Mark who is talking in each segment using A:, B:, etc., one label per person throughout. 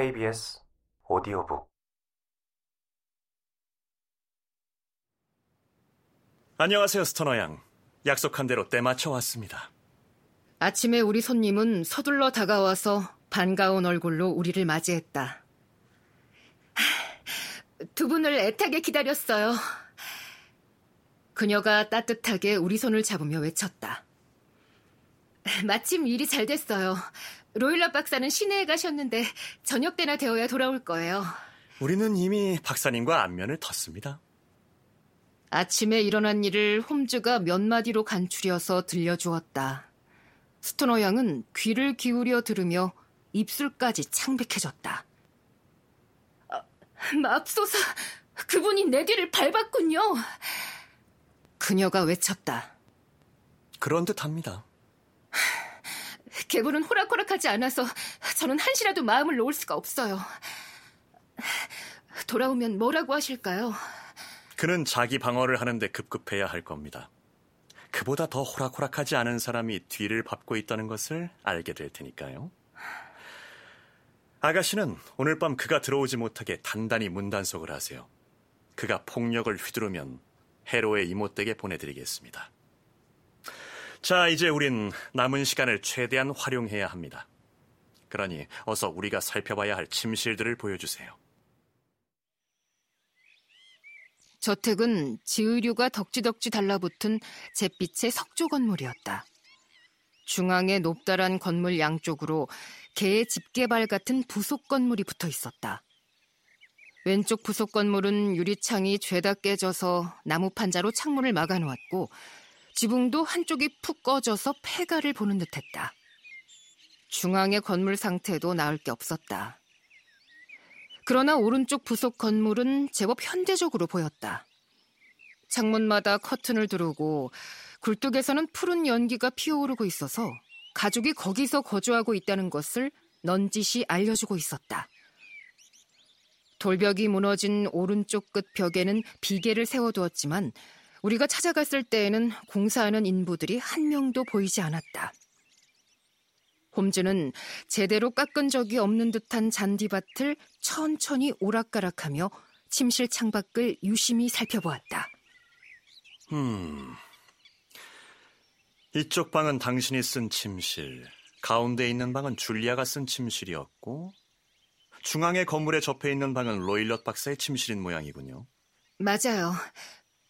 A: KBS 오디오북
B: 안녕하세요, 스터너 양. 약속한 대로 때 맞춰 왔습니다.
C: 아침에 우리 손님은 서둘러 다가와서 반가운 얼굴로 우리를 맞이했다. 두 분을 애타게 기다렸어요. 그녀가 따뜻하게 우리 손을 잡으며 외쳤다. 마침 일이 잘 됐어요. 로일라 박사는 시내에 가셨는데 저녁 때나 되어야 돌아올 거예요.
B: 우리는 이미 박사님과 안면을 텄습니다.
C: 아침에 일어난 일을 홈즈가 몇 마디로 간추려서 들려주었다. 스토너 양은 귀를 기울여 들으며 입술까지 창백해졌다. 아, 맙소사, 그분이 내 뒤를 밟았군요. 그녀가 외쳤다.
B: 그런 듯 합니다.
C: 개구는 호락호락하지 않아서 저는 한시라도 마음을 놓을 수가 없어요. 돌아오면 뭐라고 하실까요?
B: 그는 자기 방어를 하는데 급급해야 할 겁니다. 그보다 더 호락호락하지 않은 사람이 뒤를 밟고 있다는 것을 알게 될 테니까요. 아가씨는 오늘 밤 그가 들어오지 못하게 단단히 문단속을 하세요. 그가 폭력을 휘두르면 해로의 이모댁에 보내드리겠습니다. 자, 이제 우린 남은 시간을 최대한 활용해야 합니다. 그러니 어서 우리가 살펴봐야 할 침실들을 보여주세요.
C: 저택은 지의류가 덕지덕지 달라붙은 잿빛의 석조 건물이었다. 중앙에 높다란 건물 양쪽으로 개의 집게발 같은 부속 건물이 붙어 있었다. 왼쪽 부속 건물은 유리창이 죄다 깨져서 나무 판자로 창문을 막아놓았고 지붕도 한쪽이 푹 꺼져서 폐가를 보는 듯했다. 중앙의 건물 상태도 나을 게 없었다. 그러나 오른쪽 부속 건물은 제법 현대적으로 보였다. 창문마다 커튼을 두르고 굴뚝에서는 푸른 연기가 피어오르고 있어서 가족이 거기서 거주하고 있다는 것을 넌짓이 알려주고 있었다. 돌벽이 무너진 오른쪽 끝 벽에는 비계를 세워두었지만 우리가 찾아갔을 때에는 공사하는 인부들이 한 명도 보이지 않았다. 홈즈는 제대로 깎은 적이 없는 듯한 잔디밭을 천천히 오락가락하며 침실 창밖을 유심히 살펴보았다.
B: 음. 이쪽 방은 당신이 쓴 침실, 가운데 있는 방은 줄리아가 쓴 침실이었고, 중앙의 건물에 접해 있는 방은 로일럿 박사의 침실인 모양이군요.
C: 맞아요.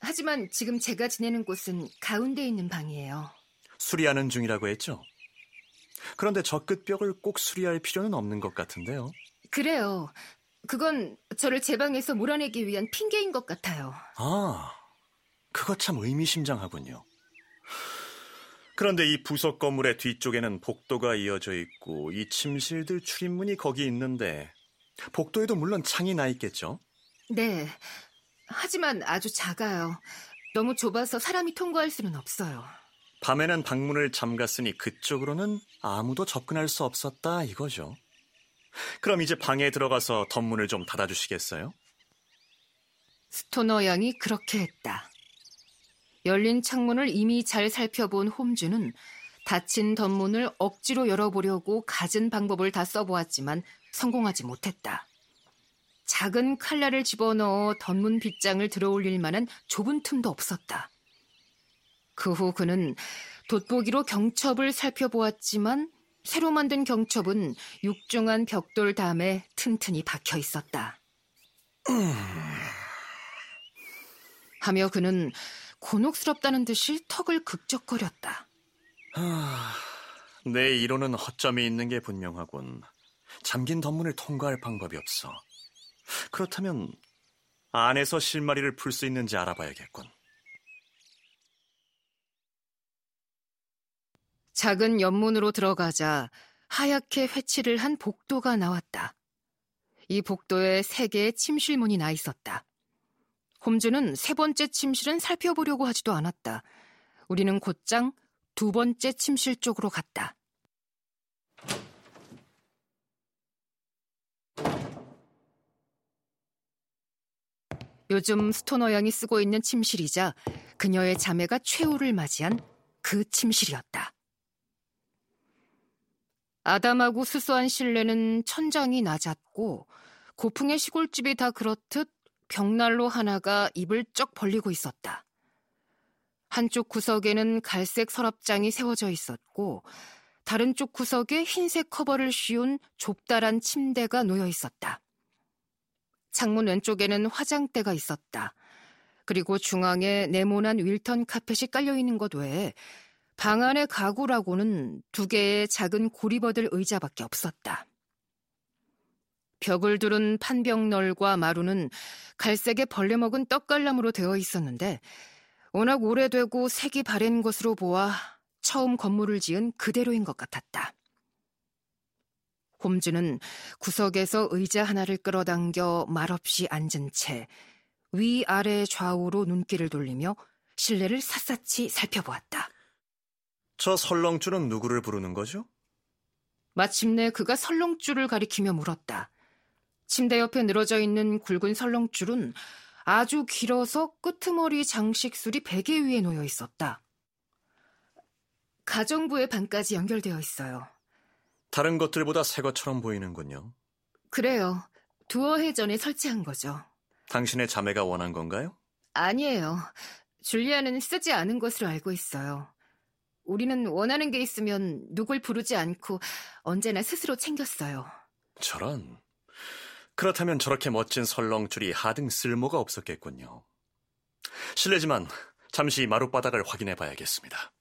C: 하지만 지금 제가 지내는 곳은 가운데 있는 방이에요.
B: 수리하는 중이라고 했죠? 그런데 저 끝벽을 꼭 수리할 필요는 없는 것 같은데요.
C: 그래요. 그건 저를 제 방에서 몰아내기 위한 핑계인 것 같아요.
B: 아, 그거 참 의미심장하군요. 그런데 이 부속 건물의 뒤쪽에는 복도가 이어져 있고 이 침실들 출입문이 거기 있는데 복도에도 물론 창이 나 있겠죠?
C: 네. 하지만 아주 작아요. 너무 좁아서 사람이 통과할 수는 없어요.
B: 밤에는 방문을 잠갔으니 그쪽으로는 아무도 접근할 수 없었다 이거죠. 그럼 이제 방에 들어가서 덧문을 좀 닫아주시겠어요?
C: 스토너 양이 그렇게 했다. 열린 창문을 이미 잘 살펴본 홈즈는 닫힌 덧문을 억지로 열어보려고 갖은 방법을 다 써보았지만 성공하지 못했다. 작은 칼날을 집어넣어 덧문 빗장을 들어올릴 만한 좁은 틈도 없었다. 그 후 그는 돋보기로 경첩을 살펴보았지만 새로 만든 경첩은 육중한 벽돌 담에 튼튼히 박혀 있었다. 하며 그는 곤혹스럽다는 듯이 턱을 극적거렸다.
B: 하, 내 이론은 허점이 있는 게 분명하군. 잠긴 덧문을 통과할 방법이 없어. 그렇다면 안에서 실마리를 풀 수 있는지 알아봐야겠군.
C: 작은 연문으로 들어가자 하얗게 회칠을 한 복도가 나왔다. 이 복도에 세 개의 침실문이 나 있었다. 홈즈는 세 번째 침실은 살펴보려고 하지도 않았다. 우리는 곧장 두 번째 침실 쪽으로 갔다. 요즘 스토너 양이 쓰고 있는 침실이자 그녀의 자매가 최후를 맞이한 그 침실이었다. 아담하고 수수한 실내는 천장이 낮았고 고풍의 시골집이 다 그렇듯 벽난로 하나가 입을 쩍 벌리고 있었다. 한쪽 구석에는 갈색 서랍장이 세워져 있었고 다른 쪽 구석에 흰색 커버를 씌운 좁다란 침대가 놓여 있었다. 창문 왼쪽에는 화장대가 있었다. 그리고 중앙에 네모난 윌턴 카펫이 깔려 있는 것 외에 방 안의 가구라고는 두 개의 작은 고리버들 의자밖에 없었다. 벽을 두른 판병널과 마루는 갈색의 벌레 먹은 떡갈람으로 되어 있었는데 워낙 오래되고 색이 바랜 것으로 보아 처음 건물을 지은 그대로인 것 같았다. 홈즈는 구석에서 의자 하나를 끌어당겨 말없이 앉은 채 위아래 좌우로 눈길을 돌리며 실내를 샅샅이 살펴보았다.
B: 저 설렁줄은 누구를 부르는 거죠?
C: 마침내 그가 설렁줄을 가리키며 물었다. 침대 옆에 늘어져 있는 굵은 설렁줄은 아주 길어서 끄트머리 장식술이 베개 위에 놓여 있었다. 가정부의 방까지 연결되어 있어요.
B: 다른 것들보다 새 것처럼 보이는군요.
C: 그래요. 두어 해 전에 설치한 거죠.
B: 당신의 자매가 원한 건가요?
C: 아니에요. 줄리아는 쓰지 않은 것으로 알고 있어요. 우리는 원하는 게 있으면 누굴 부르지 않고 언제나 스스로 챙겼어요.
B: 저런. 그렇다면 저렇게 멋진 설렁줄이 하등 쓸모가 없었겠군요. 실례지만 잠시 마룻바닥을 확인해 봐야겠습니다.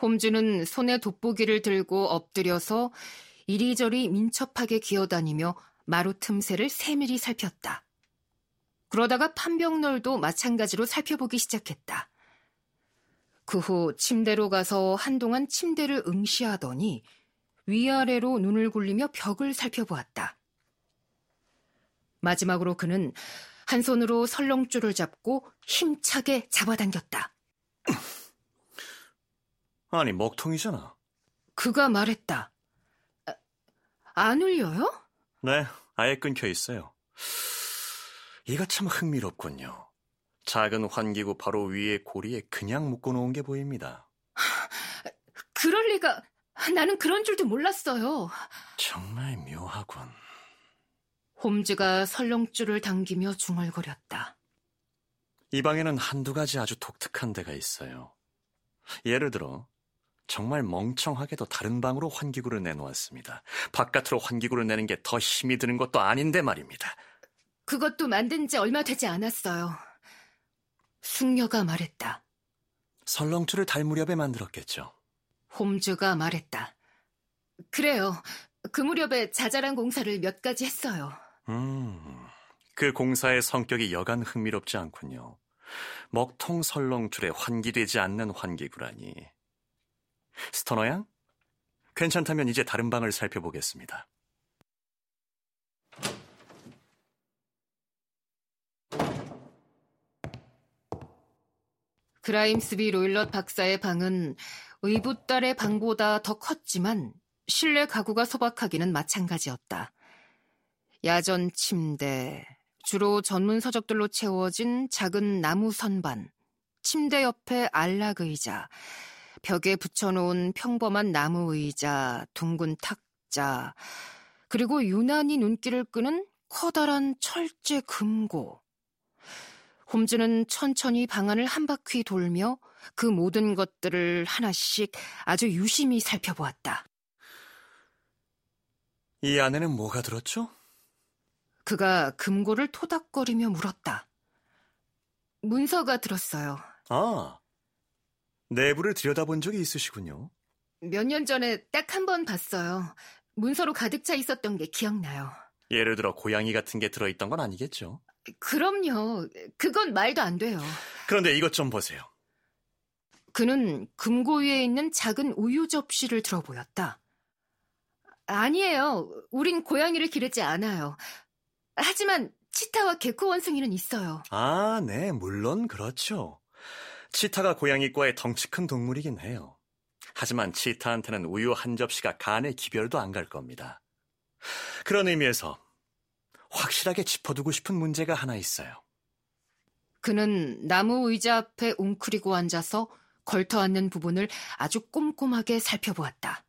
C: 홈즈는 손에 돋보기를 들고 엎드려서 이리저리 민첩하게 기어다니며 마루 틈새를 세밀히 살폈다. 그러다가 판병널도 마찬가지로 살펴보기 시작했다. 그 후 침대로 가서 한동안 침대를 응시하더니 위아래로 눈을 굴리며 벽을 살펴보았다. 마지막으로 그는 한 손으로 설렁줄을 잡고 힘차게 잡아당겼다.
B: 아니, 먹통이잖아.
C: 그가 말했다. 아, 안 울려요?
B: 네, 아예 끊겨 있어요. 이가 참 흥미롭군요. 작은 환기구 바로 위에 고리에 그냥 묶어놓은 게 보입니다.
C: 그럴 리가. 나는 그런 줄도 몰랐어요.
B: 정말 묘하군.
C: 홈즈가 설렁줄을 당기며 중얼거렸다.
B: 이 방에는 한두 가지 아주 독특한 데가 있어요. 예를 들어, 정말 멍청하게도 다른 방으로 환기구를 내놓았습니다. 바깥으로 환기구를 내는 게 더 힘이 드는 것도 아닌데 말입니다.
C: 그것도 만든 지 얼마 되지 않았어요. 숙녀가 말했다.
B: 설렁줄을 달 무렵에 만들었겠죠.
C: 홈즈가 말했다. 그래요. 그 무렵에 자잘한 공사를 몇 가지 했어요.
B: 음, 그 공사의 성격이 여간 흥미롭지 않군요. 먹통 설렁줄에 환기되지 않는 환기구라니. 스터너 양? 괜찮다면 이제 다른 방을 살펴보겠습니다.
C: 그라임스비 로일럿 박사의 방은 의붓딸의 방보다 더 컸지만 실내 가구가 소박하기는 마찬가지였다. 야전 침대, 주로 전문 서적들로 채워진 작은 나무 선반, 침대 옆에 안락 의자, 벽에 붙여놓은 평범한 나무 의자, 둥근 탁자, 그리고 유난히 눈길을 끄는 커다란 철제 금고. 홈즈는 천천히 방안을 한 바퀴 돌며 그 모든 것들을 하나씩 아주 유심히 살펴보았다.
B: 이 안에는 뭐가 들었죠?
C: 그가 금고를 토닥거리며 물었다. 문서가 들었어요.
B: 아, 내부를 들여다본 적이 있으시군요.
C: 몇 년 전에 딱 한 번 봤어요. 문서로 가득 차 있었던 게 기억나요.
B: 예를 들어 고양이 같은 게 들어있던 건 아니겠죠?
C: 그럼요. 그건 말도 안 돼요.
B: 그런데 이것 좀 보세요.
C: 그는 금고 위에 있는 작은 우유 접시를 들어 보였다. 아니에요. 우린 고양이를 기르지 않아요. 하지만 치타와 개코 원숭이는 있어요.
B: 아, 네, 물론 그렇죠. 치타가 고양이과의 덩치 큰 동물이긴 해요. 하지만 치타한테는 우유 한 접시가 간의 기별도 안 갈 겁니다. 그런 의미에서 확실하게 짚어두고 싶은 문제가 하나 있어요.
C: 그는 나무 의자 앞에 웅크리고 앉아서 걸터 앉는 부분을 아주 꼼꼼하게 살펴보았다.